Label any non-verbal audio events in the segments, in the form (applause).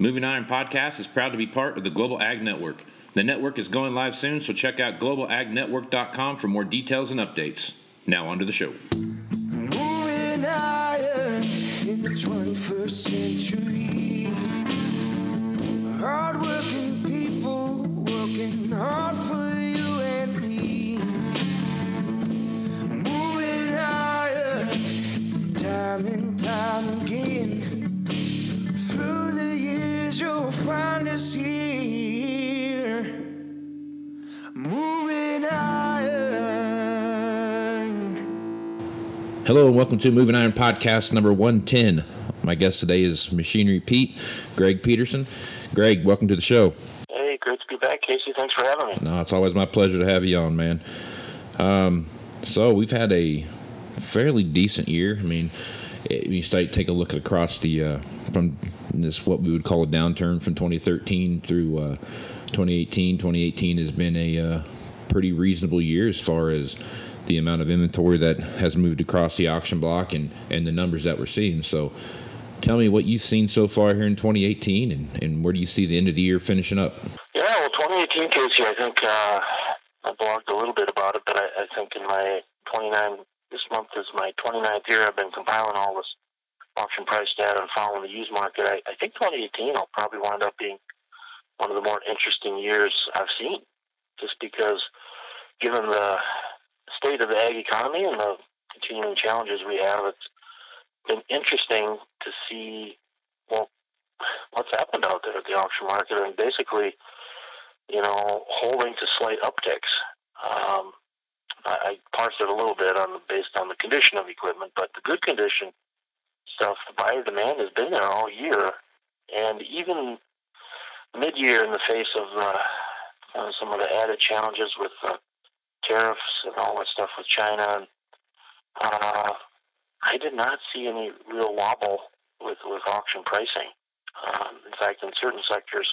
Moving Iron Podcast is proud to be part of the Global Ag Network. The network is going live soon, so check out globalagnetwork.com for more details and updates. Now, on to the show. Moving iron in the 21st century. Hardworking people working hard for you and me. Moving time and time again. Through the you'll find us here. Moving iron. Hello and welcome to Moving Iron Podcast number 110. My guest today is Machinery Pete, Greg Peterson. Greg, welcome to the show. Hey, great to be back, Casey. Thanks for having me. No, it's always my pleasure to have you on, man. Um, so we've had a fairly decent year. I mean, it, you start take a look at across the uh, from this what we would call a downturn from 2013 through uh, 2018. 2018 has been a uh, pretty reasonable year as far as the amount of inventory that has moved across the auction block and and the numbers that we're seeing. So. Tell me what you've seen so far here in 2018, and, and where do you see the end of the year finishing up? Yeah, well, 2018, Casey, I think uh, I blogged a little bit about it, but I, I think in my 29, this month is my 29th year. I've been compiling all this auction price data and following the used market. I, I think 2018 will probably wind up being one of the more interesting years I've seen, just because given the state of the ag economy and the continuing challenges we have, it's been interesting to see well what's happened out there at the auction market and basically you know holding to slight upticks um, I, I parsed it a little bit on based on the condition of equipment but the good condition stuff the buyer demand has been there all year and even mid-year in the face of uh, uh, some of the added challenges with uh, tariffs and all that stuff with China uh, I did not see any real wobble with, with auction pricing. Um, in fact, in certain sectors,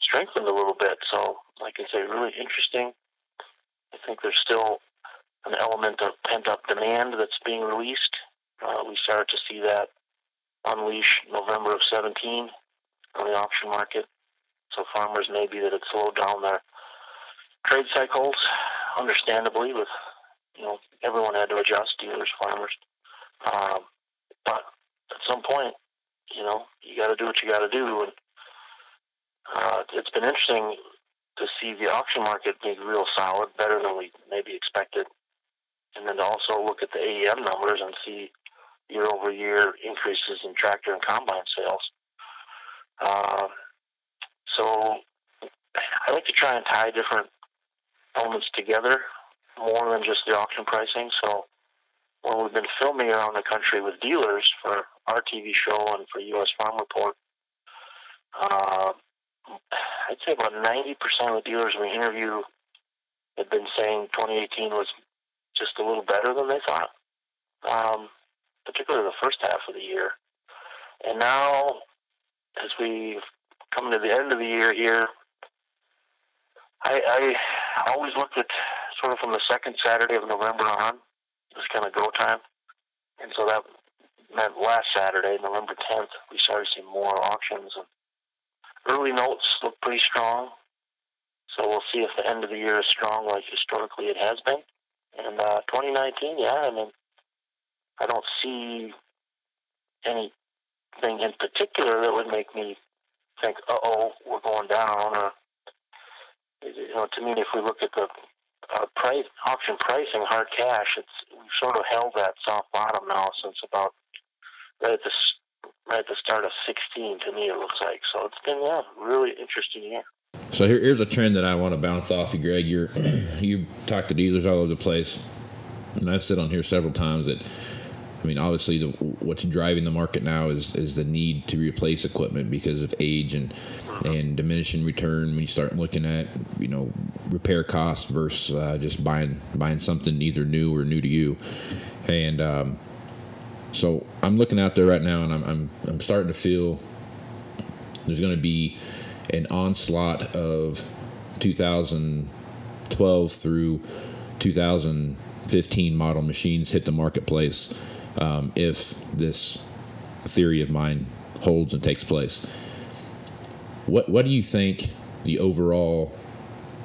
strengthened a little bit. So, like I say, really interesting. I think there's still an element of pent up demand that's being released. Uh, we started to see that unleash November of 17 on the auction market. So, farmers maybe that had slowed down their trade cycles, understandably, with you know everyone had to adjust, dealers, farmers. Um, but at some point, you know, you got to do what you got to do. And uh, it's been interesting to see the auction market be real solid, better than we maybe expected. And then to also look at the AEM numbers and see year over year increases in tractor and combine sales. Um, so I like to try and tie different elements together more than just the auction pricing. So when we've been filming around the country with dealers for our TV show and for U.S. Farm Report, uh, I'd say about 90% of the dealers we interview had been saying 2018 was just a little better than they thought, um, particularly the first half of the year. And now, as we come to the end of the year here, I, I always looked at sort of from the second Saturday of November on was kind of go time. And so that meant last Saturday, November 10th, we started seeing more auctions. And early notes look pretty strong. So we'll see if the end of the year is strong like historically it has been. And uh, 2019, yeah, I mean, I don't see anything in particular that would make me think, uh oh, we're going down. Or, you know, to me, if we look at the uh, price auction pricing, hard cash, it's we've sort of held that soft bottom now since about right at the right at the start of 16. To me, it looks like so. It's been yeah, really interesting year. So here, here's a trend that I want to bounce off you, Greg. You're (clears throat) you talk to dealers all over the place, and I've said on here several times that I mean, obviously, the, what's driving the market now is is the need to replace equipment because of age and and diminishing return. When you start looking at you know repair costs versus uh, just buying buying something either new or new to you, and um, so I'm looking out there right now, and I'm I'm, I'm starting to feel there's going to be an onslaught of 2012 through 2015 model machines hit the marketplace um, if this theory of mine holds and takes place. what what do you think the overall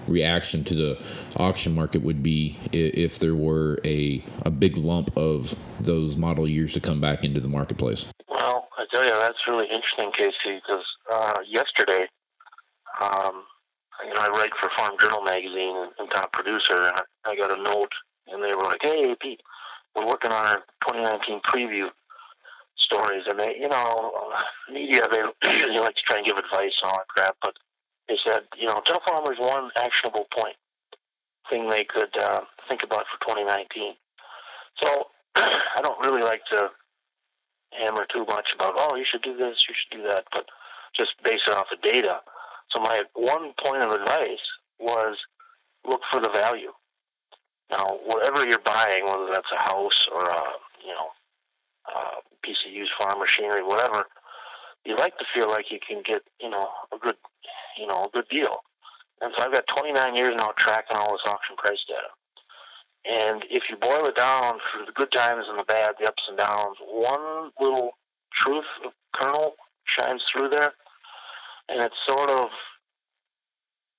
reaction to the auction market would be if there were a, a big lump of those model years to come back into the marketplace? Well, I tell you, that's really interesting, Casey, because uh, yesterday, um, you know, I write for Farm Journal magazine and, top producer, and I, I got a note, and they were like, "Hey, Pete, we're working on our 2019 preview stories," and they, you know, media they, (clears throat) they like to try and give advice and all that crap, but they said, you know, tell farmers one actionable point thing they could uh, think about for 2019. So (clears throat) I don't really like to hammer too much about, oh, you should do this, you should do that, but just base it off of data. So my one point of advice was look for the value. Now, whatever you're buying, whether that's a house or a you know a piece of used farm machinery, whatever, you like to feel like you can get you know a good you know a good deal. And so I've got 29 years now tracking all this auction price data. And if you boil it down for the good times and the bad, the ups and downs, one little truth kernel shines through there, and it's sort of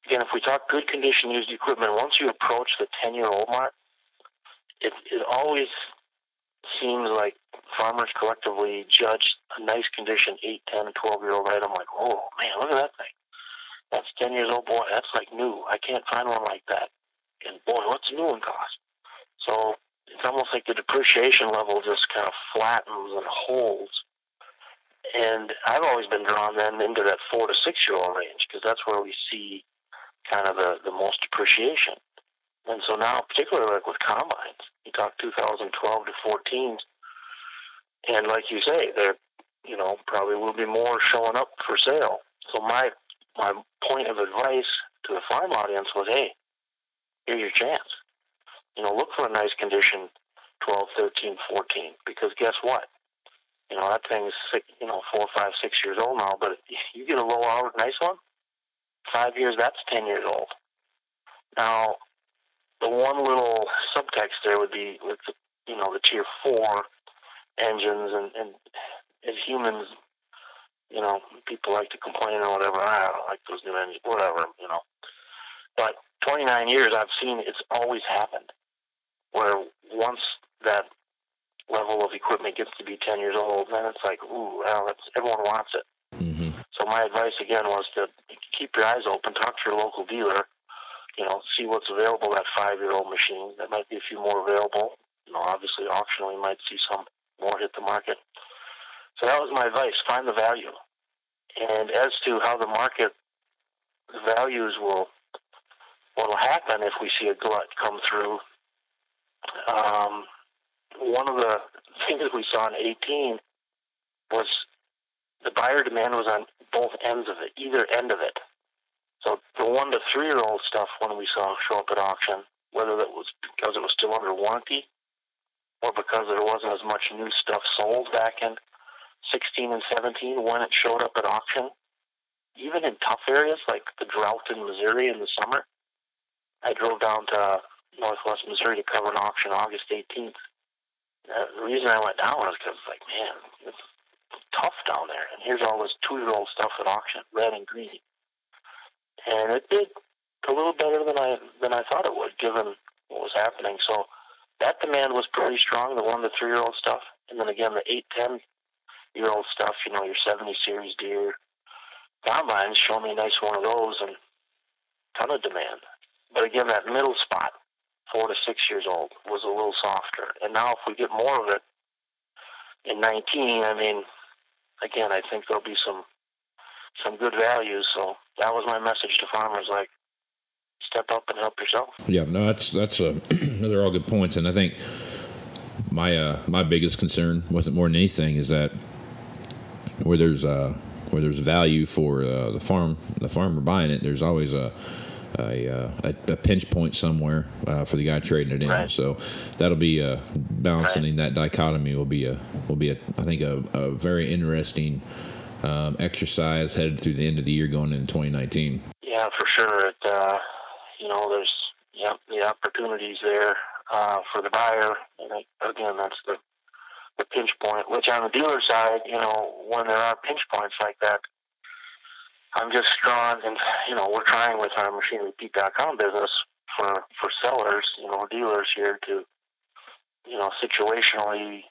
again, if we talk good condition used equipment, once you approach the 10 year old mark, it, it always seems like farmers collectively judge a nice condition 8, 10, 12 year old item like, oh man, look at that thing. That's 10 years old, boy, that's like new. I can't find one like that. And boy, what's a new one cost? So it's almost like the depreciation level just kind of flattens and holds. And I've always been drawn then into that four to six year old range because that's where we see kind of the, the most depreciation. And so now, particularly like with combines, you talk 2012 to 14, and like you say, there, you know, probably will be more showing up for sale. So my my point of advice to the farm audience was, hey, here's your chance. You know, look for a nice condition 12, 13, 14, because guess what? You know, that thing's, you know, four, five, six years old now, but (laughs) you get a low hour nice one, five years, that's 10 years old. Now, the one little subtext there would be with the, you know, the tier four engines and, and as humans, you know, people like to complain or whatever. I don't like those new engines, whatever, you know. But 29 years, I've seen it's always happened. Where once that level of equipment gets to be 10 years old, then it's like, ooh, well, that's, everyone wants it. Mm-hmm. So my advice again was to keep your eyes open, talk to your local dealer, you know, see what's available. That five-year-old machine, there might be a few more available. You know, obviously auction, we might see some more hit the market. So that was my advice: find the value. And as to how the market values will what will happen if we see a glut come through, um, one of the (laughs) things we saw in 18 was the buyer demand was on both ends of it, either end of it. So the one to three year old stuff when we saw show up at auction, whether that was because it was still under warranty or because there wasn't as much new stuff sold back in 16 and 17 when it showed up at auction, even in tough areas like the drought in Missouri in the summer. I drove down to northwest Missouri to cover an auction August 18th. Uh, the reason I went down was because, like, man, tough down there. And here's all this two-year-old stuff at auction, red and green. And it did a little better than I than I thought it would, given what was happening. So that demand was pretty strong, the one to three-year-old stuff. And then again, the eight, ten year old stuff, you know, your 70 series Deere combines, show me a nice one of those and ton of demand. But again, that middle spot, four to six years old, was a little softer. And now if we get more of it in 19, I mean, again, I think there'll be some some good values. So that was my message to farmers, like, step up and help yourself. Yeah, no, that's that's (clears throat) a they're all good points, and I think my uh, my biggest concern wasn't more than anything is that where there's uh, where there's value for uh, the farm, the farmer buying it, there's always a a, uh, a, a pinch point somewhere uh, for the guy trading it in. Right. So that'll be uh, balancing right. that dichotomy will be a will be a I think a, a very interesting um, exercise headed through the end of the year going into 2019. Yeah, for sure. It, uh, you know, there's yeah the opportunities there uh, for the buyer, and again, that's the the pinch point. Which on the dealer side, you know, when there are pinch points like that, I'm just drawn, and you know, we're trying with our machinerypete.com business for for sellers, you know, dealers here to, you know, situationally,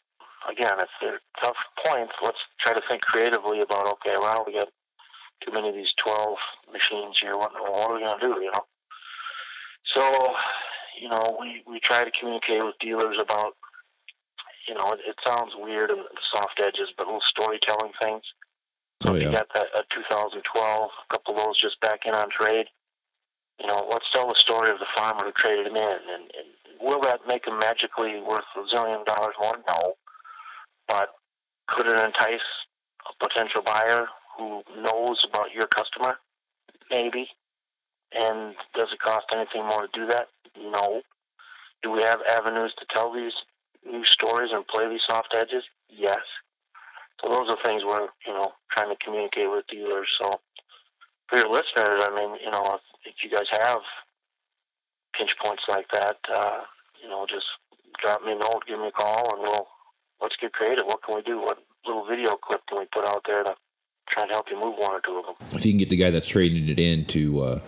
again, if they're tough points, let's try to think creatively about, okay, well, we got too many of these 12 machines here. What, what are we going to do, you know? So, you know, we, we try to communicate with dealers about, you know, it, it sounds weird and soft edges, but little storytelling things. So Oh, yeah. you got that a 2012, a couple of those just back in on trade, you know, let's tell the story of the farmer who traded them in. And, and will that make them magically worth a zillion dollars more? No. But could it entice a potential buyer who knows about your customer? Maybe. And does it cost anything more to do that? No. Do we have avenues to tell these new stories and play these soft edges? Yes. So those are things we're, you know, trying to communicate with dealers. So for your listeners, I mean, you know, if, if you guys have pinch points like that, uh, you know, just drop me a note, give me a call, and we'll let's get creative. What can we do? What little video clip can we put out there to try and help you move one or two of them? if you can get the guy that's trading it in to uh,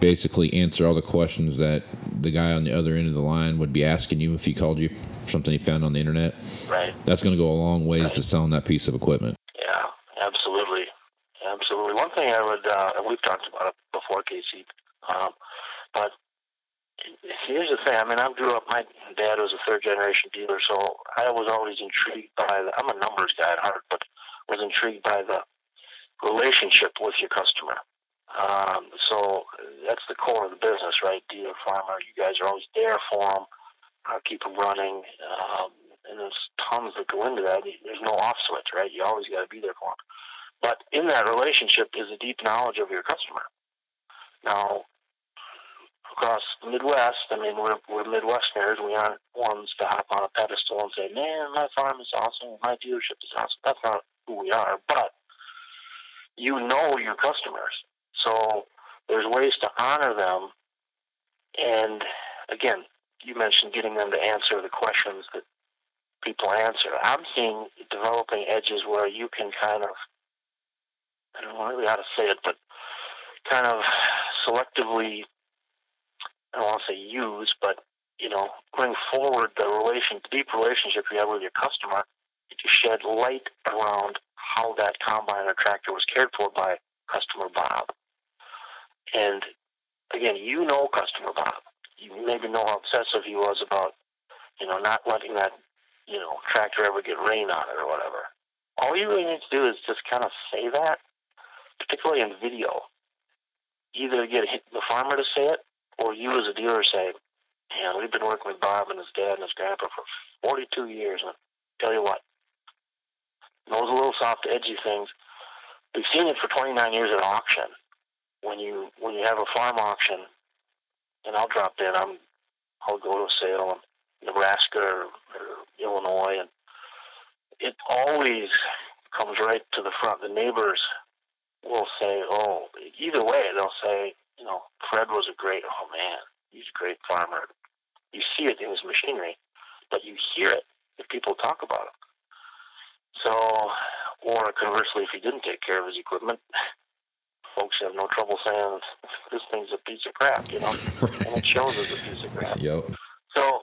basically answer all the questions that the guy on the other end of the line would be asking you if he called you for something he found on the internet, Right. that's going to go a long ways to selling that piece of equipment. Yeah, absolutely, absolutely. One thing I would, uh, and we've talked about it before, Casey, um, but here's the thing. I mean, I grew up. My dad was a third generation dealer, so I was always intrigued by. The, I'm a numbers guy at heart, but was intrigued by the relationship with your customer. Um, so that's the core business, right? Dealer, farmer. You guys are always there for them. Uh, keep them running. Um, and there's tons that go into that. There's no off switch, right? You always got to be there for them. But in that relationship is a deep knowledge of your customer. Now, across the Midwest, I mean, we're, we're Midwesterners. We aren't ones to hop on a pedestal and say, man, my farm is awesome. My dealership is awesome. That's not who we are. But you know your customers. So there's ways to honor them. And again, you mentioned getting them to answer the questions that people answer. I'm seeing developing edges where you can kind of, I don't know really how to say it, but kind of selectively, I don't want to say use, but, you know, bring forward the relation, the deep relationship you have with your customer to shed light around how that combine or tractor was cared for by customer Bob. And again, you know customer Bob. You maybe know how obsessive he was about, you know, not letting that, you know, tractor ever get rain on it or whatever. All you really need to do is just kind of say that, particularly in video. Either get the farmer to say it, or you as a dealer say, "Man, we've been working with Bob and his dad and his grandpa for 42 years, and tell you what, those little soft, edgy things. We've seen it for 29 years at auction. When you when you have a farm auction, and I'll drop in, I'm I'll go to a sale in Nebraska or, or Illinois, and it always comes right to the front. The neighbors will say, "Oh, either way, they'll say, you know, Fred was a great. Oh man, he's a great farmer." You see it in his machinery, but you hear it if people talk about it. So, or conversely, if he didn't take care of his equipment, folks have no trouble saying this thing's a piece of crap, you know, (laughs) and it shows as a piece of crap. Yep. So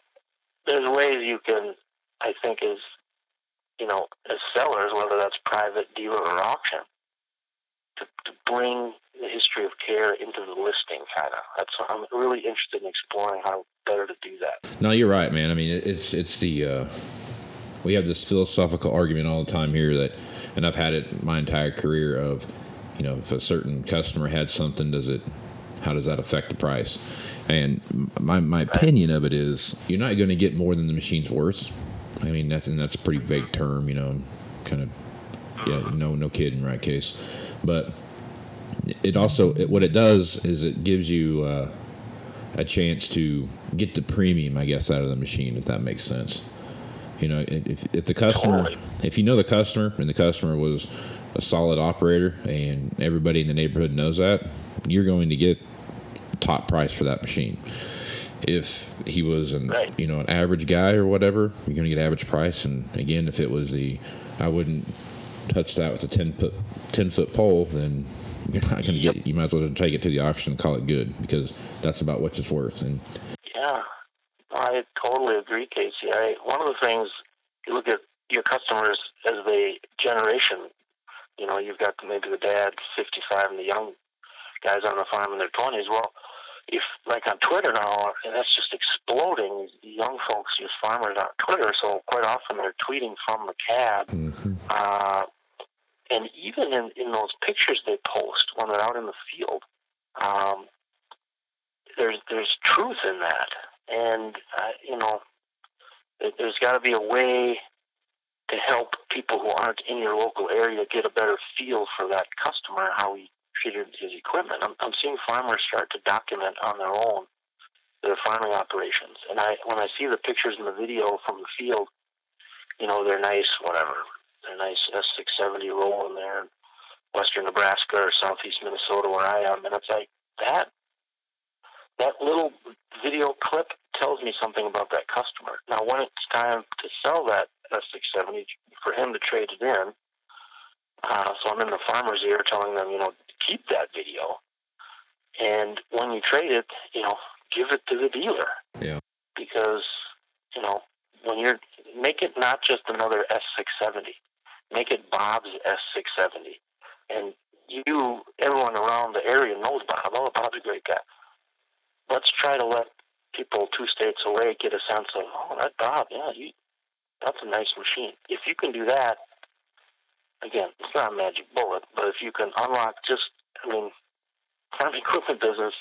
there's ways you can, I think, as you know, as sellers, whether that's private, dealer, or auction, to, to bring the history of care into the listing, kind of. That's I'm really interested in exploring how better to do that. No, you're right, man. I mean, it's it's the uh, we have this philosophical argument all the time here that, and I've had it my entire career of, you know, if a certain customer had something, does it, how does that affect the price? And my my opinion of it is, you're not going to get more than the machine's worth. I mean, that and that's a pretty vague term, you know, kind of, yeah, no no kidding, right case, but it also it, what it does is it gives you. Uh, a chance to get the premium, I guess, out of the machine, if that makes sense. You know, if, if the customer, if you know the customer and the customer was a solid operator and everybody in the neighborhood knows that, you're going to get top price for that machine. If he was an, Right. you know, an average guy or whatever, you're going to get average price. And again, if it was the, I wouldn't touch that with a 10 foot, 10 foot pole, then (laughs) you're not going to get. You might as well just take it to the auction and call it good because that's about what it's worth. And Yeah, I totally agree, Casey. I, one of the things you look at your customers as the generation. You know, you've got maybe the dad, 55, and the young guys on the farm in their 20s. Well, if like on Twitter now, and that's just exploding. Young folks use farmers on Twitter, so quite often they're tweeting from the cab. Mhm. Uh, and even in, in those pictures they post when they're out in the field, um, there's there's truth in that, and uh, you know, there's got to be a way to help people who aren't in your local area get a better feel for that customer, how he treated his equipment. I'm, I'm seeing farmers start to document on their own their farming operations, and I when I see the pictures and the video from the field, you know, they're nice, whatever. They're nice S670 rolling there in western Nebraska or southeast Minnesota where I am, and it's like that. That little video clip tells me something about that customer. Now, when it's time to sell that S670 for him to trade it in, uh, so I'm in the farmer's ear telling them, you know, keep that video, and when you trade it, you know, give it to the dealer. Yeah. Because you know when you're make it not just another S670, make it Bob's S670, and you, everyone around the area knows Bob. Oh, Bob's a great guy. Let's try to let people two states away get a sense of, oh, that Bob, yeah, you, that's a nice machine. If you can do that, again, it's not a magic bullet, but if you can unlock just, I mean, farm (laughs) equipment business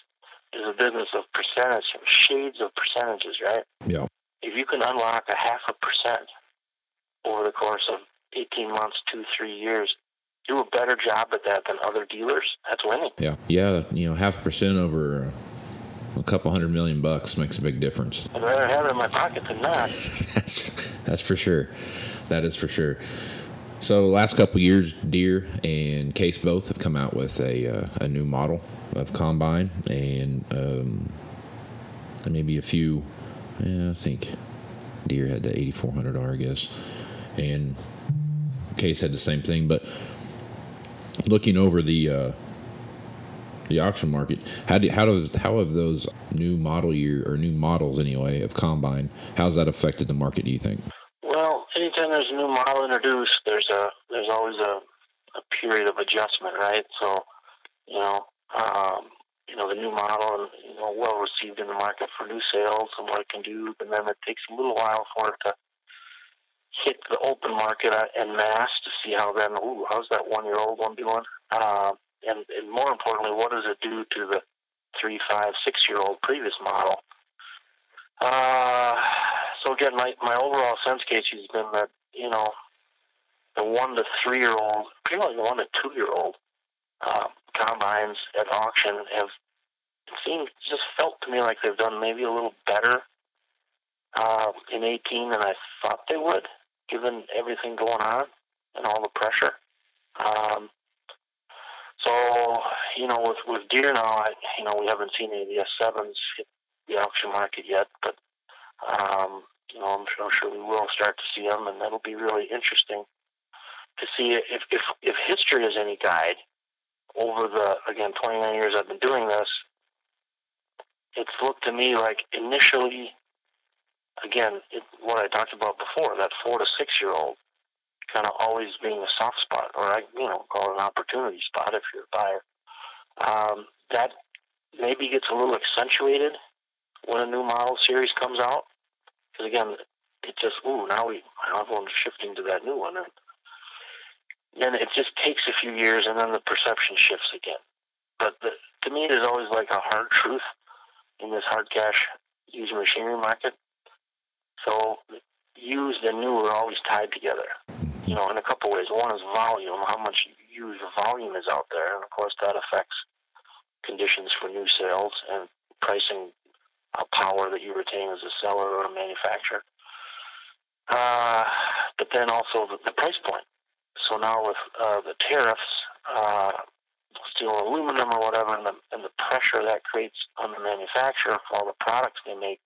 is a business of percentage, shades of percentages, right? Yeah. If you can unlock a half a percent over the course of 18 months, two, three years, do a better job at that than other dealers, that's winning. Yeah, yeah. You know, half a percent over a couple hundred million bucks makes a big difference. I'd rather have it in my pocket than not. (laughs) that's that's for sure. That is for sure. So, last couple years, Deere and Case both have come out with a uh, a new model of combine, and um, maybe a few. Yeah, I think Deere had the 8400R, I guess, and Case had the same thing. But looking over the uh, the auction market, how do how does how have those new model year or new models anyway of combine? How's that affected the market? Do you think? Well, anytime there's a new model introduced, there's a there's always a, a period of adjustment, right? So, you know, um, you know the new model and you know well received in the market for new sales and what it can do, and then it takes a little while for it to hit the open market en masse to see how then, ooh, how's that one year old one doing? Uh, and, and more importantly, what does it do to the three, five, six year old previous model? Uh, so again, my, my overall sense case has been that, you know, the one to three year old, pretty much the one to two year old uh, combines at auction have seems just felt to me like they've done maybe a little better uh, in 18 than I thought they would, given everything going on and all the pressure. Um, so, you know, with with Deere now, I, you know, we haven't seen any of the S7s hit the auction market yet, but um, you know, I'm sure, I'm sure we will start to see them, and that'll be really interesting to see if if if history is any guide. Over the again 29 years I've been doing this, it's looked to me like initially, again, it, what I talked about before, that four to six year old kind of always being a soft spot, or I, you know, call it an opportunity spot if you're a buyer. Um, that maybe gets a little accentuated when a new model series comes out, because again, it just ooh now we everyone's shifting to that new one, and then it just takes a few years, and then the perception shifts again. But the, to me, there's always like a hard truth in this hard cash used machinery market. So used and new are always tied together you know, in a couple ways. One is volume, how much used volume is out there, and of course that affects conditions for new sales and pricing uh, power that you retain as a seller or a manufacturer. Uh, but then also the, the price point. So now with uh, the tariffs, uh, steel and aluminum or whatever, and the, and the pressure that creates on the manufacturer for all the products they make,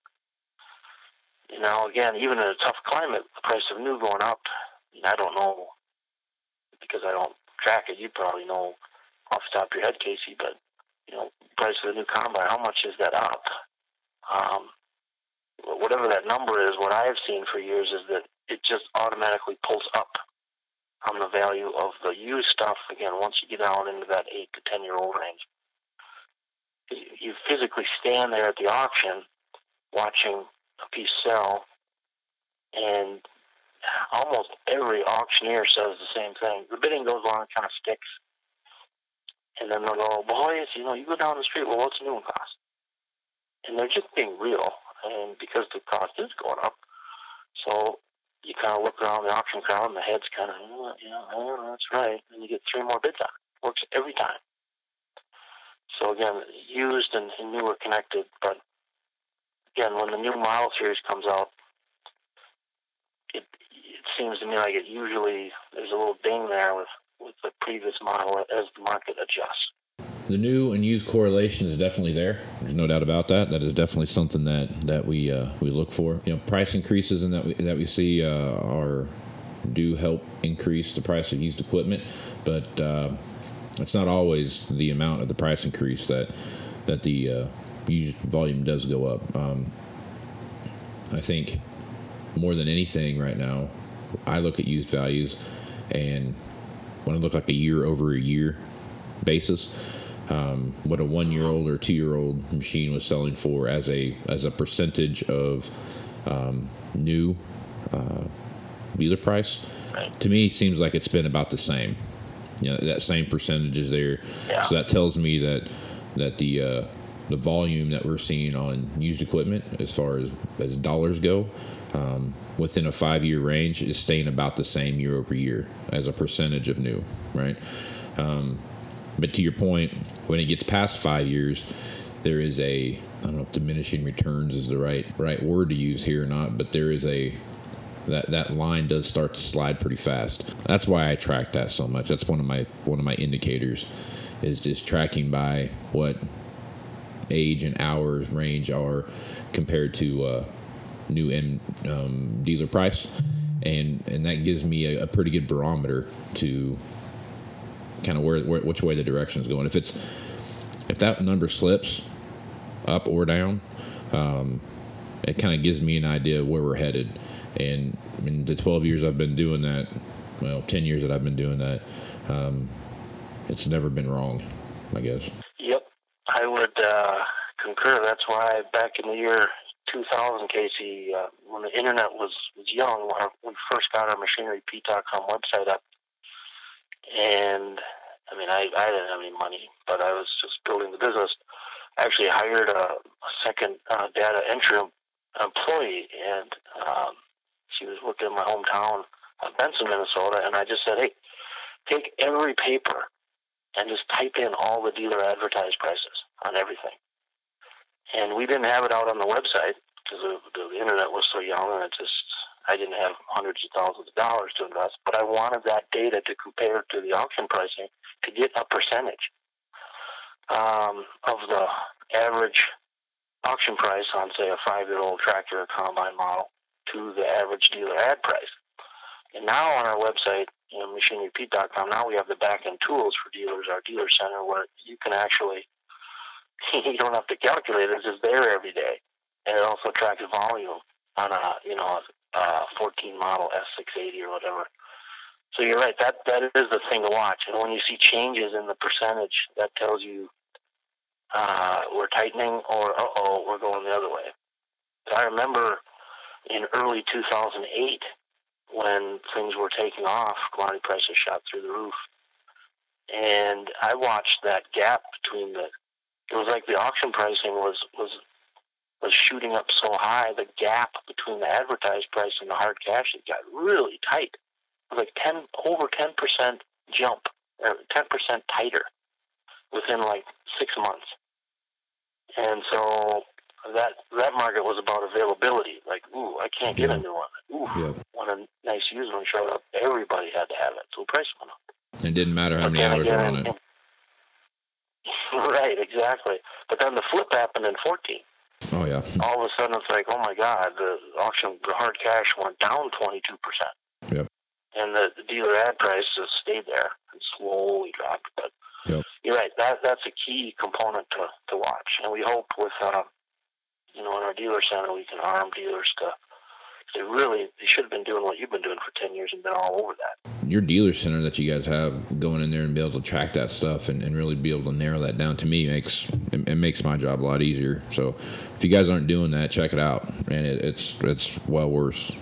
you know, again, even in a tough climate, the price of new going up I don't know because I don't track it. You probably know off the top of your head, Casey, but you know, price of the new combine, how much is that up? Um, whatever that number is, what I've seen for years is that it just automatically pulls up on the value of the used stuff. Again, once you get down into that eight to ten year old range, you physically stand there at the auction watching a piece sell, and almost every auctioneer says the same thing. The bidding goes on, it kind of sticks. And then they'll go, boys, you know, you go down the street, well, what's the new one cost? And they're just being real, and because the cost is going up, so you kind of look around the auction crowd, and the head's kind of, oh, yeah, oh, that's right, and you get three more bids on. Works every time. So again, used and, and new are connected, but again, when the new model series comes out, it it seems to me like it usually there's a little ding there with with the previous model as the market adjusts. The new and used correlation is definitely there. There's no doubt about that. That is definitely something that that we uh, we look for. You know, price increases and that we, that we see uh, are do help increase the price of used equipment, but uh, it's not always the amount of the price increase that that the uh, volume does go up. Um, I think more than anything right now, I look at used values and when I look like a year over a year basis, um, what a one year old or two year old machine was selling for as a as a percentage of um, new uh, dealer price to me seems like it's been about the same. You know, that same percentage is there. Yeah. So that tells me that that the uh, the volume that we're seeing on used equipment, as far as as dollars go, um, within a five year range, is staying about the same year over year as a percentage of new, right? Um, but to your point, when it gets past five years, there is a I don't know if diminishing returns is the right right word to use here or not, but there is a that that line does start to slide pretty fast. That's why I track that so much. That's one of my one of my indicators is just tracking by what age and hours range are compared to uh, new end um, dealer price, and and that gives me a, a pretty good barometer to kind of where, where which way the direction is going. If it's if that number slips up or down, um, it kind of gives me an idea where we're headed. And I mean, the 12 years I've been doing that, well, 10 years that I've been doing that, um, it's never been wrong, I guess. Would uh, concur. That's why back in the year 2000, Casey, uh, when the internet was, was young, when we first got our machinerypete.com website up, and I mean, I, I didn't have any money, but I was just building the business. I actually hired a, a second uh, data entry employee, and um, she was working in my hometown of Benson, Minnesota, and I just said, hey, take every paper and just type in all the dealer advertised prices on everything. And we didn't have it out on the website because the, the internet was so young, and it just I didn't have hundreds of thousands of dollars to invest. But I wanted that data to compare to the auction pricing to get a percentage um, of the average auction price on, say, a five-year-old tractor or combine model to the average dealer ad price. And now on our website, you know, now we have the back-end tools for dealers, our dealer center, where you can actually, (laughs) you don't have to calculate it, it's just there every day. And it also tracks volume on a, you know, a 14 model S680 or whatever. So you're right, that, that is the thing to watch. And when you see changes in the percentage, that tells you uh, we're tightening or, uh-oh, we're going the other way. I remember in early 2008 when things were taking off, commodity prices shot through the roof. And I watched that gap between the it was like the auction pricing was was was shooting up so high, the gap between the advertised price and the hard cash it got really tight. It was like ten over ten percent jump, or ten percent tighter within like six months. And so that that market was about availability. Like, ooh, I can't get Yeah. a new one. Ooh, Yeah. when a nice used one showed up, everybody had to have it. So the price went up. It didn't matter how But many hours were on it. (laughs) Right, exactly. But then the flip happened in 14. Oh yeah. All of a sudden, it's like, oh my God, the auction, the hard cash went down 22%. Yep. And the, the dealer ad price just stayed there and slowly dropped. But Yep. you're right. That that's a key component to to watch, and we hope with uh, you know in our dealer center we can arm dealers to. They really they should have been doing what you've been doing for ten years and been all over that. Your dealer center that you guys have going in there and be able to track that stuff and, and really be able to narrow that down to me makes it, it makes my job a lot easier. So if you guys aren't doing that, check it out, and it, it's it's well worth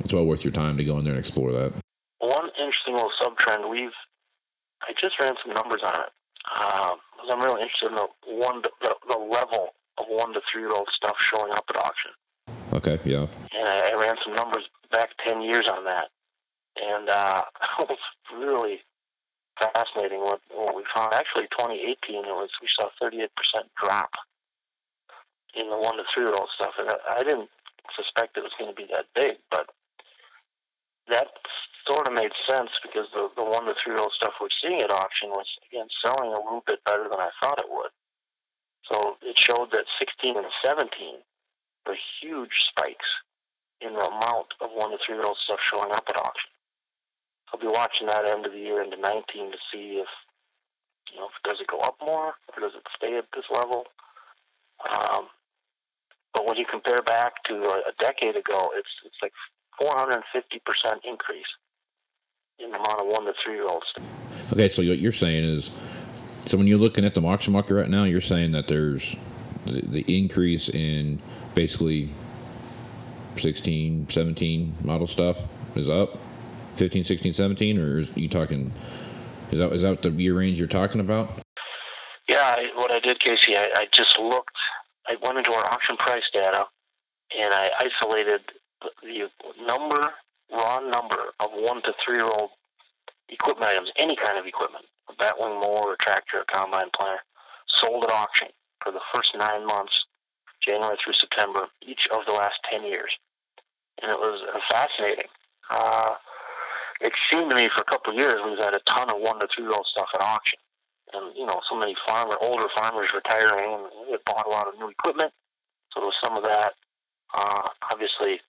it's well worth your time to go in there and explore that. One interesting little sub trend we've I just ran some numbers on it. Um, 'cause I'm really interested in the one the, the level of one to three year old stuff showing up at auction. Okay, yeah, and I, I ran some numbers back 10 years on that. And uh, (laughs) it was really fascinating what, what we found. Actually, 2018, it was we saw 38% drop in the one to three year old stuff. And I, I didn't suspect it was going to be that big, but that sort of made sense because the, the one to three year old stuff we're seeing at auction was, again, selling a little bit better than I thought it would. So it showed that 16 and 17 were huge spikes in the amount of one to three year old stuff showing up at auction. I'll be watching that end of the year into 19 to see if, you know, if does it go up more or does it stay at this level. Um, but when you compare back to a, a decade ago, it's it's like 450 percent increase in the amount of one to three year olds. Okay, so what you're saying is, so when you're looking at the auction market right now, you're saying that there's the, the increase in basically 16, 17 model stuff is up, 15, 16, 17, or is you talking? Is that is that the year range you're talking about? Yeah, I, what I did, Casey, I, I just looked. I went into our auction price data, and I isolated the, number, raw number of one to three year old equipment items, any kind of equipment, a batwing mower, a tractor, a combine planter, sold at auction for the first nine months, January through September, each of the last ten years, and it was uh, fascinating. Uh, it seemed to me for a couple of years we've had a ton of one to three year old stuff at auction and you know, so many farmer, older farmers retiring, and we had bought a lot of new equipment. So there was some of that. Uh, obviously,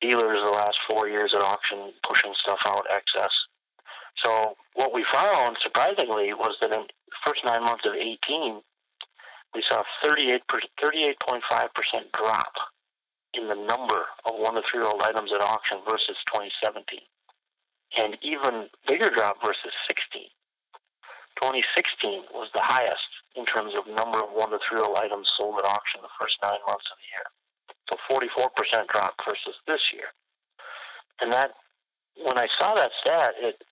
dealers the last four years at auction pushing stuff out excess. So what we found, surprisingly, was that in the first nine months of 18, we saw 38 38.5 percent drop in the number of one to three year old items at auction versus 2017, and even bigger drop versus 16. 2016 was the highest in terms of number of one to three year old items sold at auction the first nine months of the year. So 44% drop versus this year. And that, when I saw that stat, it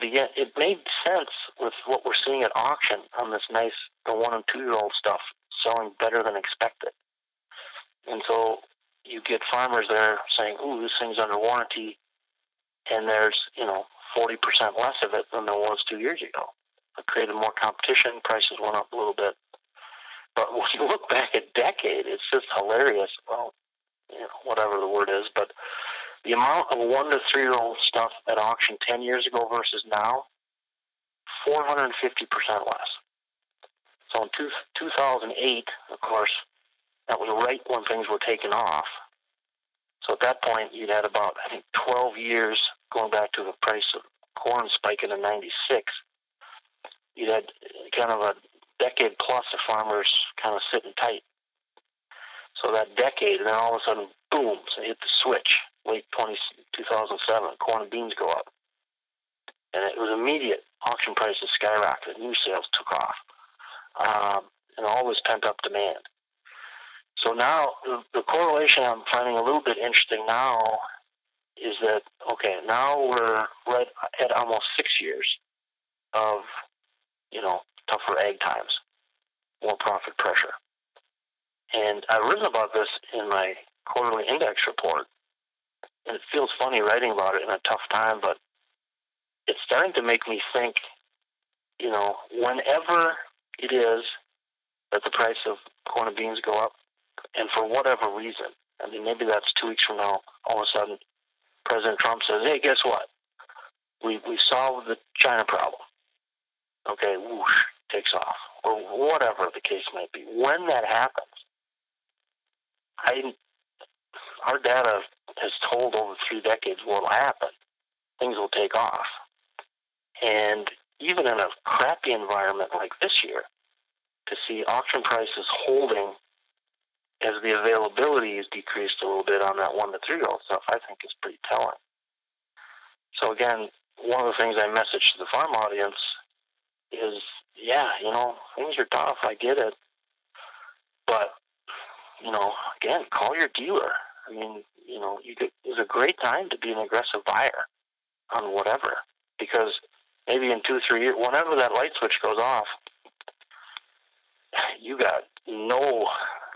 it. It made sense with what we're seeing at auction on this nice the one and two year old stuff selling better than expected. And so you get farmers there saying, "Ooh, this thing's under warranty," and there's you know 40% less of it than there was two years ago. It created more competition. Prices went up a little bit. But (laughs) when you look back a decade, it's just hilarious. Well, you know, whatever the word is, but the amount of one to three year old stuff at auction 10 years ago versus now, 450% less. So in two, 2008, of course, that was right when things were taking off. So at that point, you'd had about, I think, 12 years going back to the price of corn spiking in 96 you had kind of a decade plus of farmers kind of sitting tight. So that decade, and then all of a sudden, boom, so hit the switch. Late 20, 2007, corn and beans go up. And it was immediate. Auction prices skyrocketed. New sales took off. Um, and all this pent up demand. So now, the, the correlation I'm finding a little bit interesting now is that, okay, now we're right at almost six years of you know, tougher ag times, more profit pressure. And I've written about this in my quarterly index report, it feels funny writing about it in a tough time, but it's starting to make me think, you know, whenever it is that the price of corn and beans go up, and for whatever reason, I mean, maybe that's two weeks from now, all of a sudden, President Trump says, hey, guess what? We, we solved the China problem okay, whoosh, takes off, or whatever the case might be. When that happens, I, our data has told over three decades what will happen. Things will take off. And even in a crappy environment like this year, to see auction prices holding as the availability is decreased a little bit on that one to three year old stuff, I think is pretty telling. So again, one of the things I message to the farm audience is, yeah, you know, things are tough. I get it, but you know, again, call your dealer. I mean, you know, you could, it's a great time to be an aggressive buyer on whatever because maybe in two, three years, whenever that light switch goes off, you got no,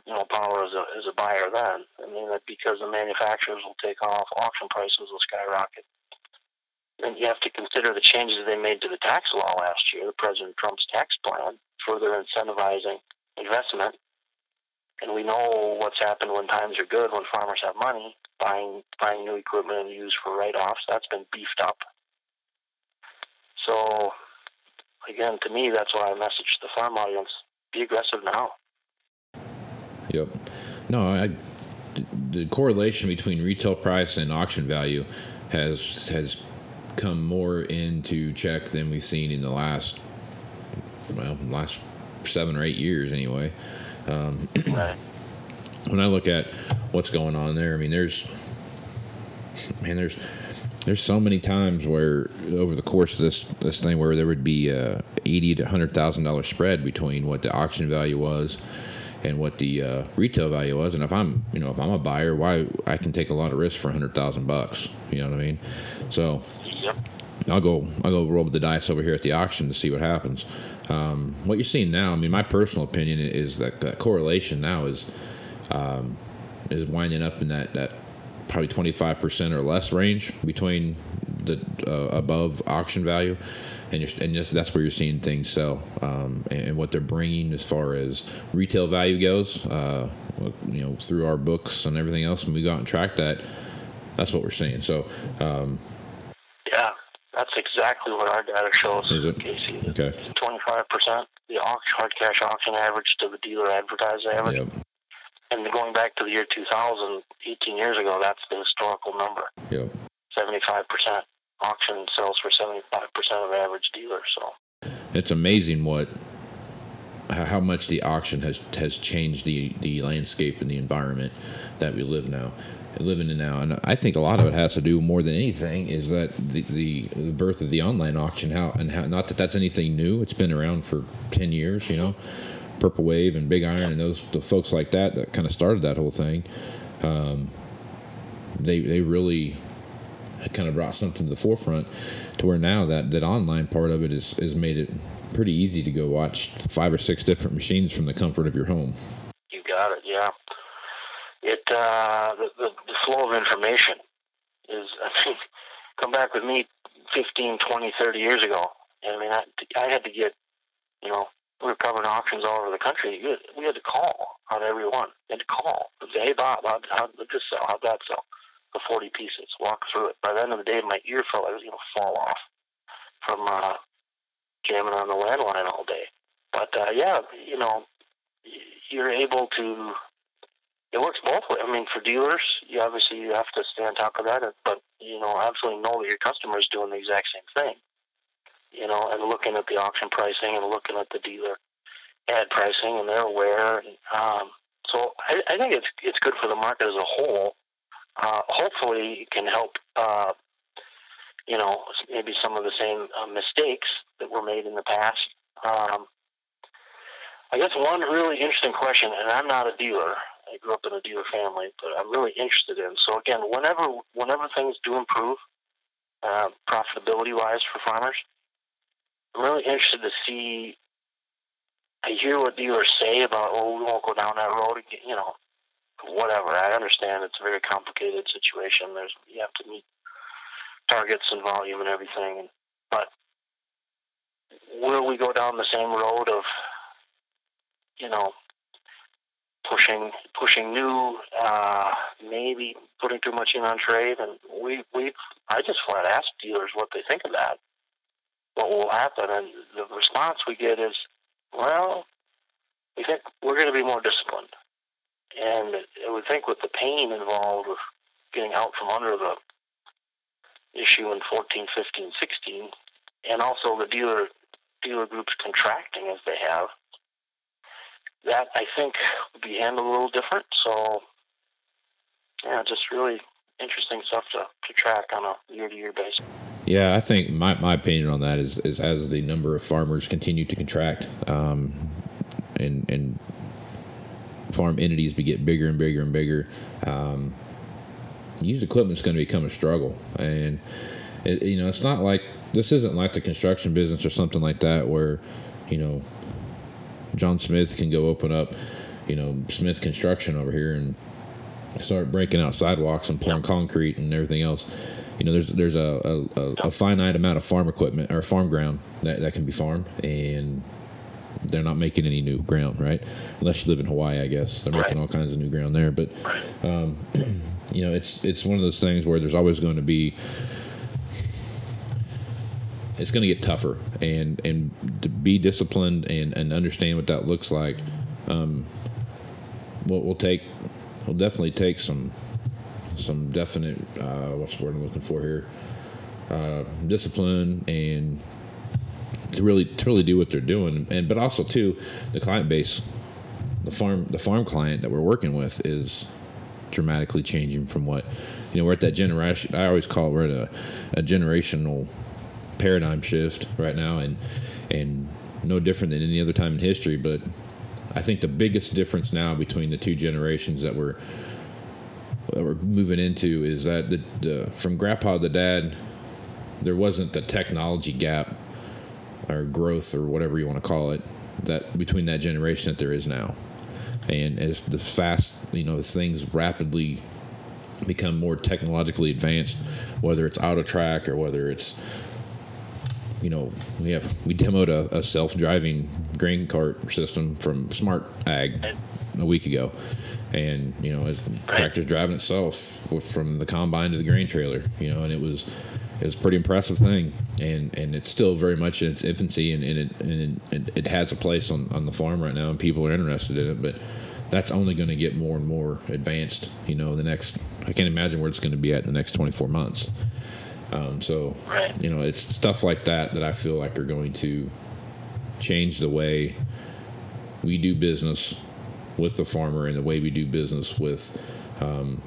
you know, power as a as a buyer then. I mean, that because the manufacturers will take off, auction prices will skyrocket. And you have to consider the changes they made to the tax law last year, President Trump's tax plan, further incentivizing investment. And we know what's happened when times are good, when farmers have money, buying buying new equipment and used for write-offs. That's been beefed up. So, again, to me, that's why I message the farm audience: be aggressive now. Yep. No, I, the correlation between retail price and auction value has has come more into check than we've seen in the last well last seven or eight years anyway. Um, Right. (clears throat) when I look at what's going on there, I mean, there's man, there's there's so many times where over the course of this this thing where there would be a eighty to hundred thousand dollar spread between what the auction value was and what the uh, retail value was. And if I'm you know if I'm a buyer, why I can take a lot of risk for a hundred thousand bucks. You know what I mean? So Yep. I'll go I'll go roll the dice over here at the auction to see what happens. Um, what you're seeing now, I mean, my personal opinion is that that correlation now is um, is winding up in that that probably 25 percent or less range between the uh, above auction value, and you're, and just, that's where you're seeing things sell um, and, and what they're bringing as far as retail value goes. Uh, you know, through our books and everything else, when we go out and track that, that's what we're seeing. So. That's exactly what our data shows. Is it? Casey. Okay. Twenty-five percent, the hard cash auction average to the dealer advertised average. Yep. And going back to the year 2000, 18 years ago, that's the historical number. Yep. 75% auction sells for 75% of average dealers. So It's amazing what how how much the auction has has changed the the landscape and the environment that we live now living in now and i think a lot of it has to do more than anything is that the the, the birth of the online auction how and how not that that's anything new it's been around for 10 years you know purple wave and big iron and those the folks like that that kind of started that whole thing um, they they really kind of brought something to the forefront to where now that that online part of it is is made it pretty easy to go watch five or six different machines from the comfort of your home. you got it, yeah. It uh, the, the flow of information is. (laughs) I mean, come back with me 15, 20, 30 years ago. I mean, I, I had to get, you know, we were covering auctions all over the country. We had to call on every one. You had to call say, "Hey, Bob, how how did this sell? How'd that sell?" The forty pieces. Walk through it. By the end of the day, my ear felt like it was going to fall off from uh, jamming on the landline all day. But uh, yeah, you know, you're able to. It works both ways. I mean, for dealers, you obviously you have to stay on top of that, but you know, absolutely know that your customer is doing the exact same thing. You know, and looking at the auction pricing and looking at the dealer ad pricing, and they're aware. Um, so I, I think it's it's good for the market as a whole. Uh, hopefully, it can help. Uh, you know, maybe some of the same uh, mistakes that were made in the past. Um, I guess one really interesting question, and I'm not a dealer. I grew up in a dealer family, but I'm really interested in. So again, whenever whenever things do improve, uh, profitability wise for farmers, I'm really interested to see. I hear what dealers say about, oh, we won't go down that road again. You know, whatever. I understand it's a very complicated situation. There's you have to meet targets and volume and everything, but will we go down the same road of, you know, pushing pushing new, uh, maybe putting too much in on trade, and we we I just flat ask dealers what they think of that, what will happen, and the response we get is, well, we think we're going to be more disciplined, and I would think with the pain involved with getting out from under the issue in 14, 15, 16, and also the dealer dealer groups contracting as they have, that I think would be handled a little different. So, yeah, just really interesting stuff to, to track on a year to year basis. Yeah, I think my, my opinion on that is, is as the number of farmers continue to contract um, and, and farm entities get bigger and bigger and bigger, um, used equipment is going to become a struggle. And, it, you know, it's not like this isn't like the construction business or something like that where, you know, John Smith can go open up, you know, Smith Construction over here and start breaking out sidewalks and pouring concrete and everything else. You know, there's there's a, a, a finite amount of farm equipment or farm ground that, that can be farmed, and they're not making any new ground, right? Unless you live in Hawaii, I guess they're making Right. all kinds of new ground there. But um, (clears throat) you know, it's it's one of those things where there's always going to be it's going to get tougher. And and to be disciplined and and understand what that looks like um we'll, we'll take we'll definitely take some some definite uh what's the word i'm looking for here? Uh discipline and to really to really do what they're doing. And but also too the client base the farm the farm client that we're working with is dramatically changing from what you know we're at that generation i always call it we're at a, a generational paradigm shift right now and and no different than any other time in history but i think the biggest difference now between the two generations that we're that we're moving into is that the, the from grandpa to dad there wasn't the technology gap or growth or whatever you want to call it that between that generation that there is now. And as the fast you know things rapidly become more technologically advanced whether it's AutoTrac or whether it's you know we have we demoed a, a self-driving grain cart system from smart ag a week ago. And you know it's tractor's driving itself from the combine to the grain trailer you know and it was it was a pretty impressive thing. And and it's still very much in its infancy and, and, it, and it, it has a place on, on the farm right now and people are interested in it but that's only going to get more and more advanced you know the next i can't imagine where it's going to be at in the next 24 months um, so Right. you know it's stuff like that that i feel like are going to change the way we do business with the farmer and the way we do business with um,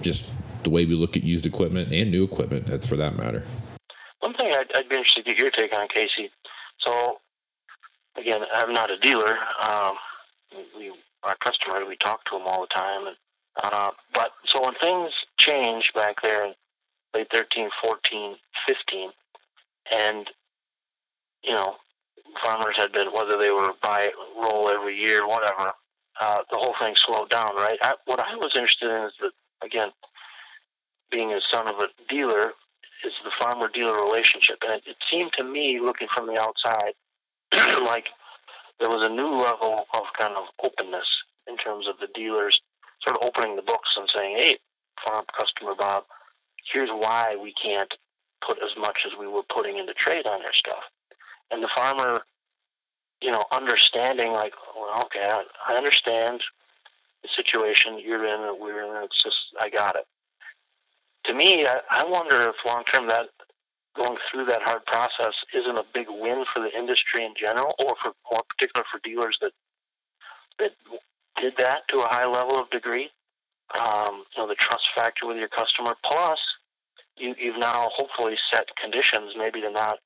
just the way we look at used equipment and new equipment for that matter One thing I'd, I'd be interested to get your take on, Casey. So, again, I'm not a dealer. Um, we, our customers, we talk to them all the time. And, uh, but so when things change back there late 13, 14, 15, and you know, farmers had been whether they were buy roll every year, whatever. Uh, the whole thing slowed down, right? I, what I was interested in is that again, being a son of a dealer, is the farmer dealer relationship. And it, it seemed to me, looking from the outside, (clears throat) like there was a new level of kind of openness in terms of the dealers sort of opening the books and saying, hey, farm customer Bob, here's why we can't put as much as we were putting into trade on your stuff. And the farmer, you know, understanding, like, well, okay, I, understand the situation you're in we're in. It's just, I got it to me, I, I wonder if long term that going through that hard process isn't a big win for the industry in general, or for more particular for dealers that that did that to a high level of degree. Um, you know, the trust factor with your customer. Plus, you, you've now hopefully set conditions maybe to not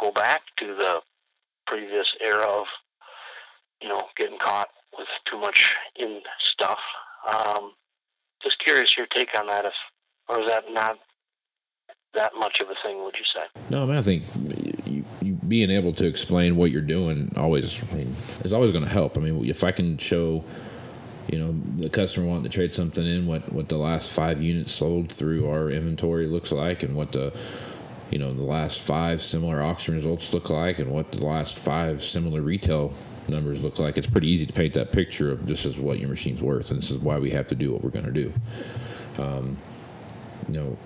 go back to the previous era of you know getting caught with too much in stuff. Um, just curious your take on that, if or is that not that much of a thing? Would you say? No, I mean, I think you, you being able to explain what you're doing always, I mean, is always going to help. I mean, if I can show, you know, the customer wanting to trade something in, what what the last five units sold through our inventory looks like, and what the, you know, the last five similar auction results look like, and what the last five similar retail numbers look like, it's pretty easy to paint that picture of this is what your machine's worth, and this is why we have to do what we're going to do. Um, you know,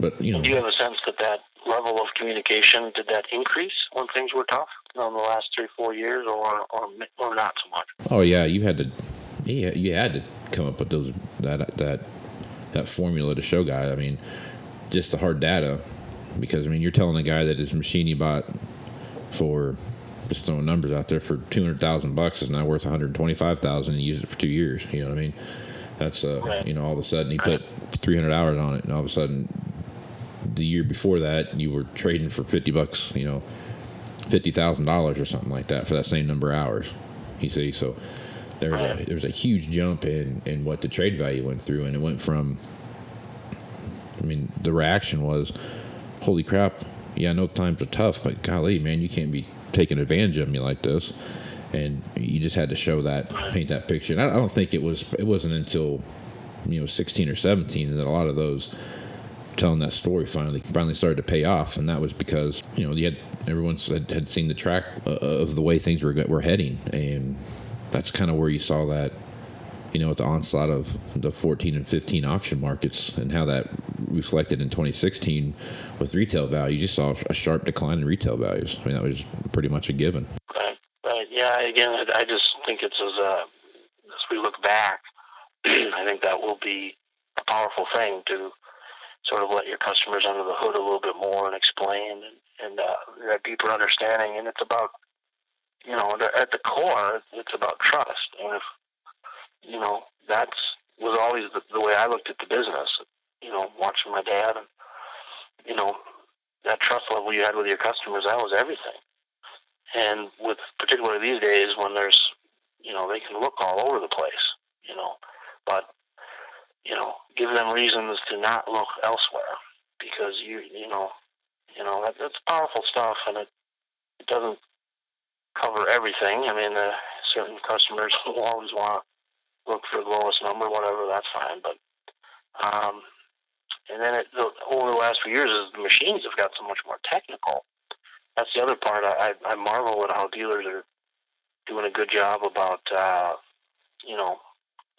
but you know, Do you have a sense that that level of communication did that increase when things were tough in the last three, four years, or or or not so much? Oh yeah, you had to, yeah, you had to come up with those that that that formula to show guy. I mean, just the hard data. because I mean, you're telling a guy that his machine he bought for just throwing numbers out there for two hundred thousand bucks is now worth one hundred twenty five thousand and he used it for two years. You know what I mean? That's uh, Right. you know, all of a sudden he put three hundred hours on it, and all of a sudden, the year before that you were trading for fifty bucks. You know, fifty thousand dollars or something like that for that same number of hours. You see, so there's a Right. there's a huge jump in in what the trade value went through, and it went from. I mean, the reaction was, "Holy crap! Yeah, I know times are tough, but golly, man, you can't be taking advantage of me like this." And you just had to show that, paint that picture. And I, I don't think it was. It wasn't until, you know, 16 or 17 that a lot of those telling that story finally finally started to pay off, and that was because you know you had everyone had, had seen the track uh, of the way things were were heading, and that's kind of where you saw that you know, at the onslaught of the 14 and 15 auction markets and how that reflected in 2016 with retail value, you just saw a sharp decline in retail values. I mean, that was pretty much a given. Right, right. Yeah, again, I, I just think it's as, uh, as we look back, (clears throat) I think that will be a powerful thing to sort of let your customers under the hood a little bit more and explain and, and uh, that deeper understanding. And it's about, you know, at the core, it's about trust. And if, you know, that's was always the, the way I looked at the business, you know, watching my dad and, you know, that trust level you had with your customers, that was everything. And with particularly these days when there's, you know, they can look all over the place, you know, but, you know, give them reasons to not look elsewhere because you, you know, you know, that, that's powerful stuff and it, it doesn't cover everything. I mean, uh, certain customers (laughs) will always want to look for the lowest number, whatever, that's fine. But, um, and then it, the, over the last few years, the machines have got so much more technical, that's the other part. I, I marvel at how dealers are doing a good job about, uh, you know,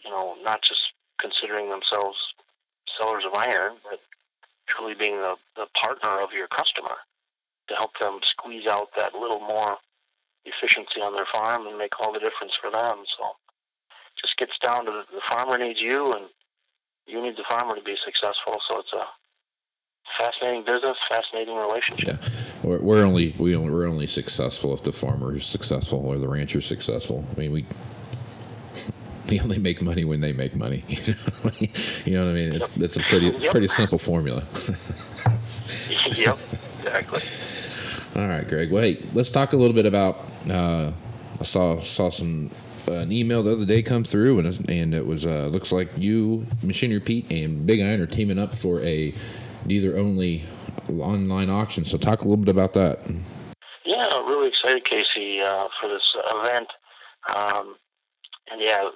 you know, not just considering themselves sellers of iron, but truly being the, the partner of your customer to help them squeeze out that little more efficiency on their farm and make all the difference for them. So it just gets down to the, the farmer needs you and you need the farmer to be successful. So it's a fascinating business, fascinating relationship. Yeah, we're, we're only we only, we're only successful if the farmer is successful or the rancher is successful. I mean, we (laughs) we only make money when they make money. (laughs) You know what I mean? It's that's a pretty Yep. pretty simple formula. (laughs) yep, exactly. All right, Greg. Well, hey, let's talk a little bit about. Uh, I saw saw some uh, an email the other day come through, and and it was uh, looks like you, Machinery Pete, and Big Iron are teaming up for a dealer only online auction. So talk a little bit about that. Yeah, really excited, Casey, uh, for this event. Um, and yeah,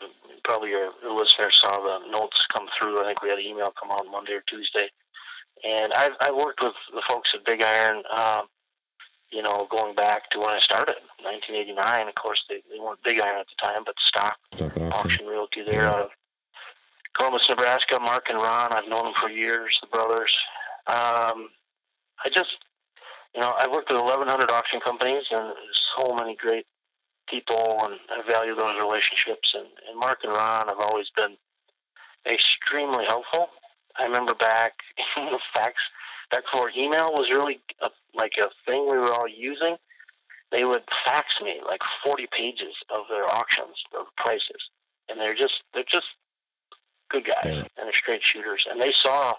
probably your your listeners saw the notes come through. I think we had an email come out Monday or Tuesday. And I've, I've worked with the folks at Big Iron, um, you know, going back to when I started, 1989. Of course, they, they weren't Big Iron at the time, but Stock Stock auction. Auction Realty there Yeah. out of Columbus, Nebraska. Mark and Ron, I've known them for years, the brothers. Um, I just, you know, I've worked with 1,100 auction companies and so many great people, and I value those relationships. And, and Mark and Ron have always been extremely helpful. I remember back (laughs) in the fax, back before email was really a, like a thing we were all using. They would fax me like 40 pages of their auctions, of prices, and they're just they're just good guys Yeah. and they're straight shooters. And they saw.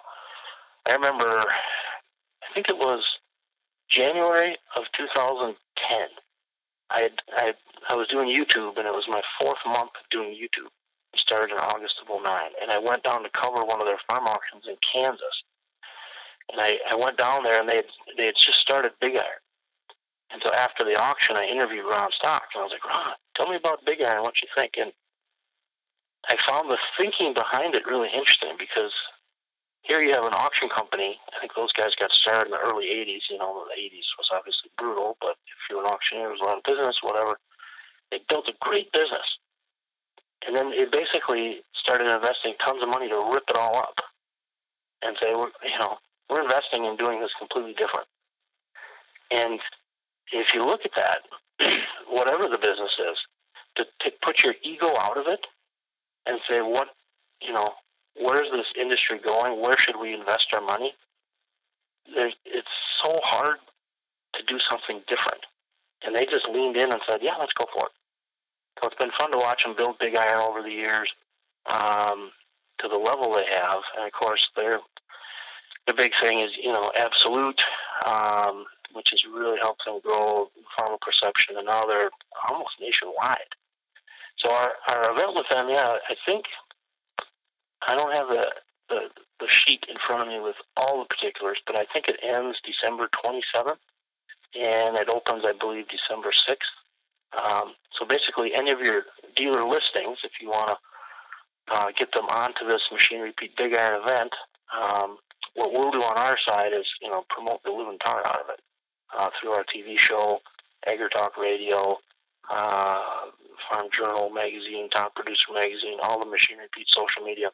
I remember, I think it was January of 2010. I had, I had, I was doing YouTube, and it was my fourth month of doing YouTube. It started in August of '09, and I went down to cover one of their farm auctions in Kansas. And I, I went down there, and they had, they had just started Big Iron. And so after the auction, I interviewed Ron Stock, and I was like, Ron, tell me about Big Iron. What you think? And I found the thinking behind it really interesting because here you have an auction company. I think those guys got started in the early 80s. You know, the 80s was obviously brutal, but if you're an auctioneer, there was a lot of business, whatever. They built a great business. And then it basically started investing tons of money to rip it all up and say, we're, you know, we're investing in doing this completely different. And if you look at that, (clears throat) whatever the business is, to, to put your ego out of it and say, what, you know, where's this industry going? Where should we invest our money? There's, it's so hard to do something different. And they just leaned in and said, yeah, let's go for it. So it's been fun to watch them build Big Iron over the years um, to the level they have. And of course, their the big thing is you know absolute, um, which has really helped them grow farmer perception, and now they're almost nationwide. So our, our event with them, yeah, I think I don't have the, the the sheet in front of me with all the particulars, but I think it ends December 27th, and it opens, I believe, December 6th. Um, so basically, any of your dealer listings, if you want to uh, get them onto this Machinery Pete Big Iron event, um, what we'll do on our side is, you know, promote the living tar out of it uh, through our TV show, Agri Talk Radio, uh, Farm Journal magazine, Top Producer magazine, all the Machinery Pete social media.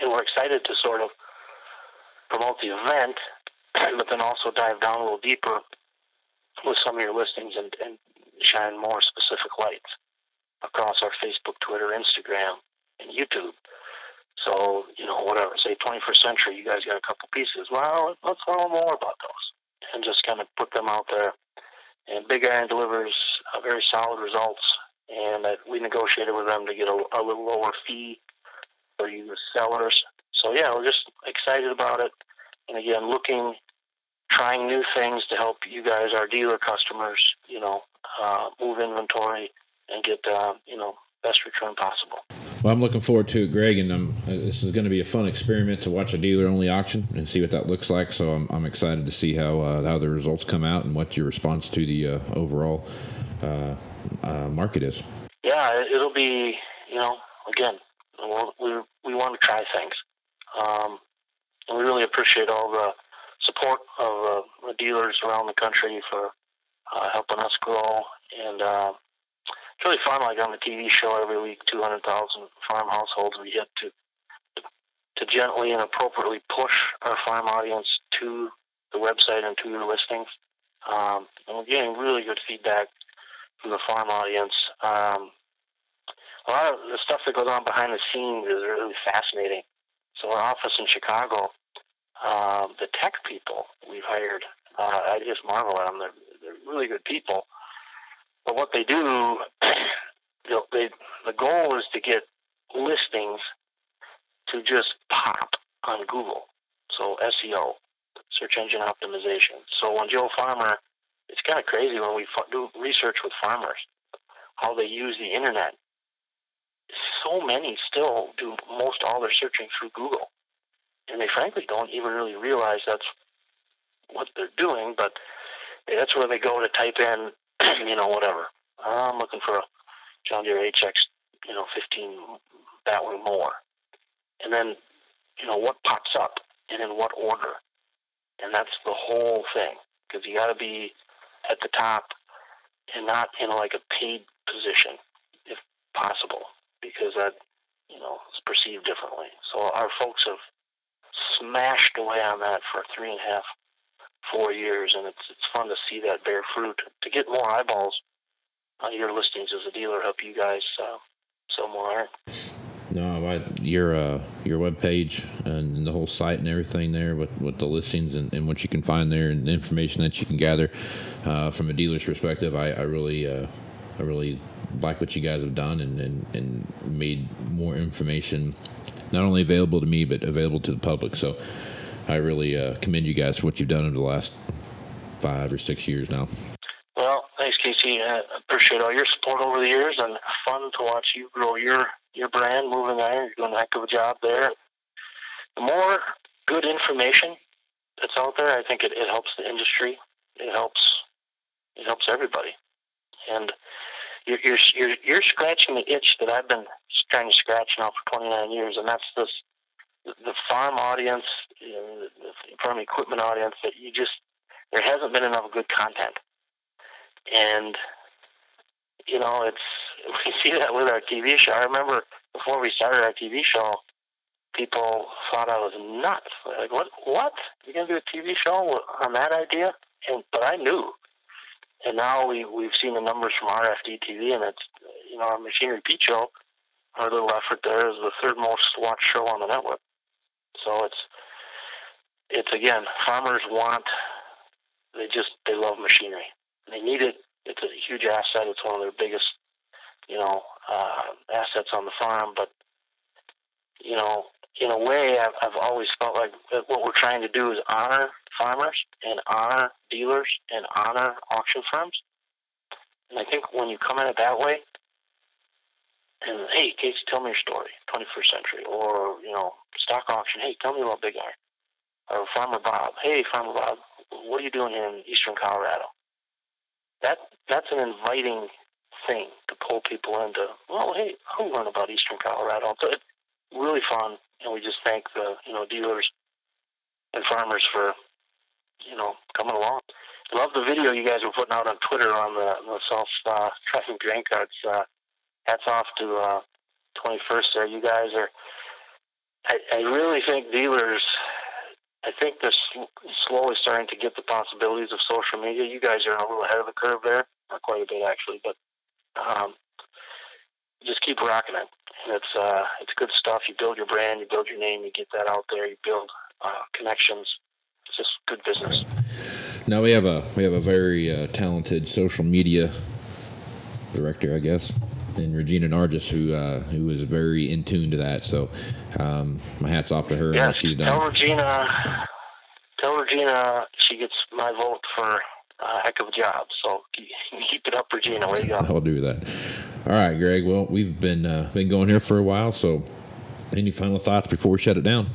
And we're excited to sort of promote the event, (clears throat) but then also dive down a little deeper with some of your listings and, and shine more specific lights across our Facebook, Twitter, Instagram, and YouTube. So, you know, whatever, say 21st century, you guys got a couple pieces. Well, let's learn more about those and just kind of put them out there. And Big Iron delivers uh, very solid results. And we negotiated with them to get a, a little lower fee for you sellers. So, yeah, we're just excited about it. And again, looking, trying new things to help you guys, our dealer customers, you know, uh, move inventory and get, uh, you know, best return possible. Well, I'm looking forward to it, Greg, and um, this is going to be a fun experiment to watch a dealer-only auction and see what that looks like. So I'm, I'm excited to see how uh, how the results come out and what your response to the uh, overall uh, uh market is. Yeah, it'll be you know again we we want to try things, um, and we really appreciate all the support of uh, the dealers around the country for uh, helping us grow and it's really fun. Like on the TV show every week, 200,000 farm households we get to to gently and appropriately push our farm audience to the website and to your listings. Um, and we're getting really good feedback from the farm audience. Um, a lot of the stuff that goes on behind the scenes is really fascinating. So our office in Chicago, um, the tech people we've hired, uh, I just marvel at them. They're, they're really good people. But what they do, (clears throat) they, the goal is to get listings to just pop on Google. So SEO, search engine optimization. So when Joe Farmer, it's kind of crazy when we do research with farmers, how they use the internet. So many still do most all their searching through Google. And they frankly don't even really realize that's what they're doing, but that's where they go to type in (clears throat) you know, whatever. I'm looking for a John Deere HX, you know, 15 Batwing more. And then, you know, what pops up and in what order. And that's the whole thing. Because you got to be at the top and not in like a paid position, if possible, because that, you know, is perceived differently. So our folks have smashed away on that for three and a half four years, and it's it's fun to see that bear fruit. To get more eyeballs on your listings as a dealer, help you guys uh, sell more. No, I, your uh, your web page and the whole site and everything there with, with the listings and, and what you can find there and the information that you can gather uh, from a dealer's perspective, I, I really uh, I really like what you guys have done and, and, and made more information not only available to me but available to the public. So I really uh, commend you guys for what you've done over the last five or six years now. Well, thanks, Casey. I appreciate all your support over the years, and fun to watch you grow your your brand, moving iron. You're doing a heck of a job there. The more good information that's out there, I think it, it helps the industry. It helps it helps everybody, and you're, you're you're you're scratching the itch that I've been trying to scratch now for 29 years, and that's this the farm audience, you know, the farm equipment audience, that you just there hasn't been enough good content, and you know it's (laughs) we see that with our TV show. I remember before we started our TV show, people thought I was nuts. Like, what? What? You're gonna do a TV show on that idea? And but I knew. And now we we've seen the numbers from RFD TV, and it's you know our Machinery Pete show. Our little effort there is the third most watched show on the network. So it's it's again, farmers want they just they love machinery. They need it. It's a huge asset. It's one of their biggest, you know, uh, assets on the farm. But you know, in a way, I've, I've always felt like what we're trying to do is honor farmers and honor dealers and honor auction firms. And I think when you come at it that way, and hey, Casey, tell me your story, 21st century, or you know, stock auction. Hey, tell me about Big Iron. Or Farmer Bob. Hey, Farmer Bob, what are you doing here in Eastern Colorado? That that's an inviting thing to pull people into. Well, hey, I'll learn about Eastern Colorado. So it's really fun, and we just thank the you know dealers and farmers for you know coming along. Love the video you guys were putting out on Twitter on the, the self uh, driving grain. Uh, hats off to uh, 21st there. You guys are. I, I really think dealers. I think they're sl- slowly starting to get the possibilities of social media. You guys are a little ahead of the curve there, not quite a bit actually, but um, just keep rocking it. It's uh, it's good stuff. You build your brand, you build your name, you get that out there, you build uh, connections. It's just good business. Now we have a we have a very uh, talented social media director, I guess, in Regina Nargis, who uh, who is very in tune to that. So um, my hats off to her and what she's tell. Regina, tell Regina she gets my vote for a heck of a job. So keep, (laughs) keep it up, Regina. Way to go. I'll do that. All right, Greg. Well, we've been uh, been going here for a while. So, any final thoughts before we shut it down?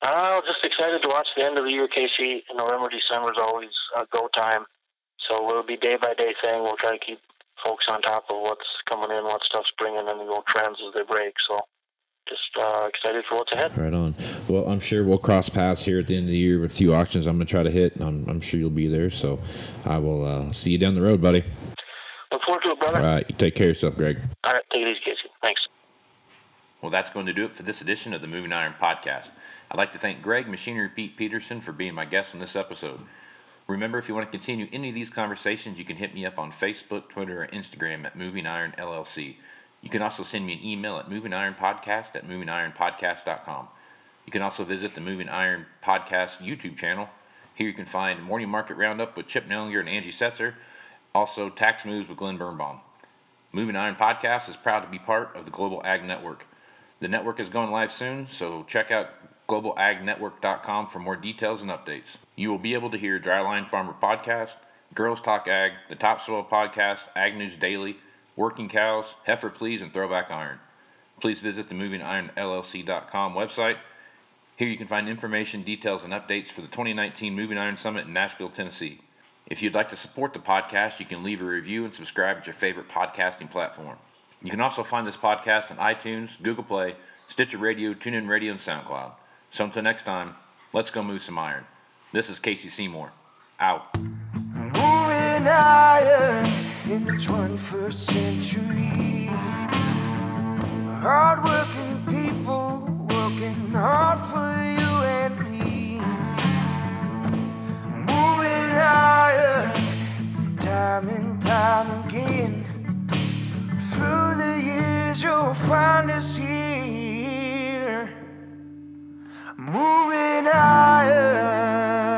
Uh, just excited to watch the end of the year, Casey. November, December is always a go time. So it'll be day by day thing. We'll try to keep folks on top of what's coming in, what stuff's bringing, and go trends as they break. So just uh, excited for what's ahead. Right on. Well, I'm sure we'll cross paths here at the end of the year with a few auctions. I'm going to try to hit. I'm, I'm sure you'll be there. So, I will uh, see you down the road, buddy. Look forward to it, brother. All right. You take care of yourself, Greg. All right, take it easy, Casey. Thanks. Well, that's going to do it for this edition of the Moving Iron Podcast. I'd like to thank Greg Machinery Pete Peterson for being my guest on this episode. Remember, if you want to continue any of these conversations, you can hit me up on Facebook, Twitter, or Instagram at Moving Iron LLC. You can also send me an email at movingironpodcast at movingironpodcast.com. You can also visit the Moving Iron Podcast YouTube channel. Here you can find Morning Market Roundup with Chip Nellinger and Angie Setzer, also Tax Moves with Glen Birnbaum. Moving Iron Podcast is proud to be part of the Global Ag Network. The network is going live soon, so check out globalagnetwork.com for more details and updates. You will be able to hear Dryline Farmer Podcast, Girls Talk Ag, the Topsoil Podcast, Ag News Daily, Working Cows, Heifer Please, and Throwback Iron. Please visit the movingironllc.com website. Here you can find information, details, and updates for the 2019 Moving Iron Summit in Nashville, Tennessee. If you'd like to support the podcast, you can leave a review and subscribe at your favorite podcasting platform. You can also find this podcast on iTunes, Google Play, Stitcher Radio, TuneIn Radio, and SoundCloud. So until next time, let's go move some iron. This is Casey Seymour. Out. Moving iron in the 21st century. Hardworking people working hard for you and me. Moving time and time again. Through the years, you'll find us here moving higher.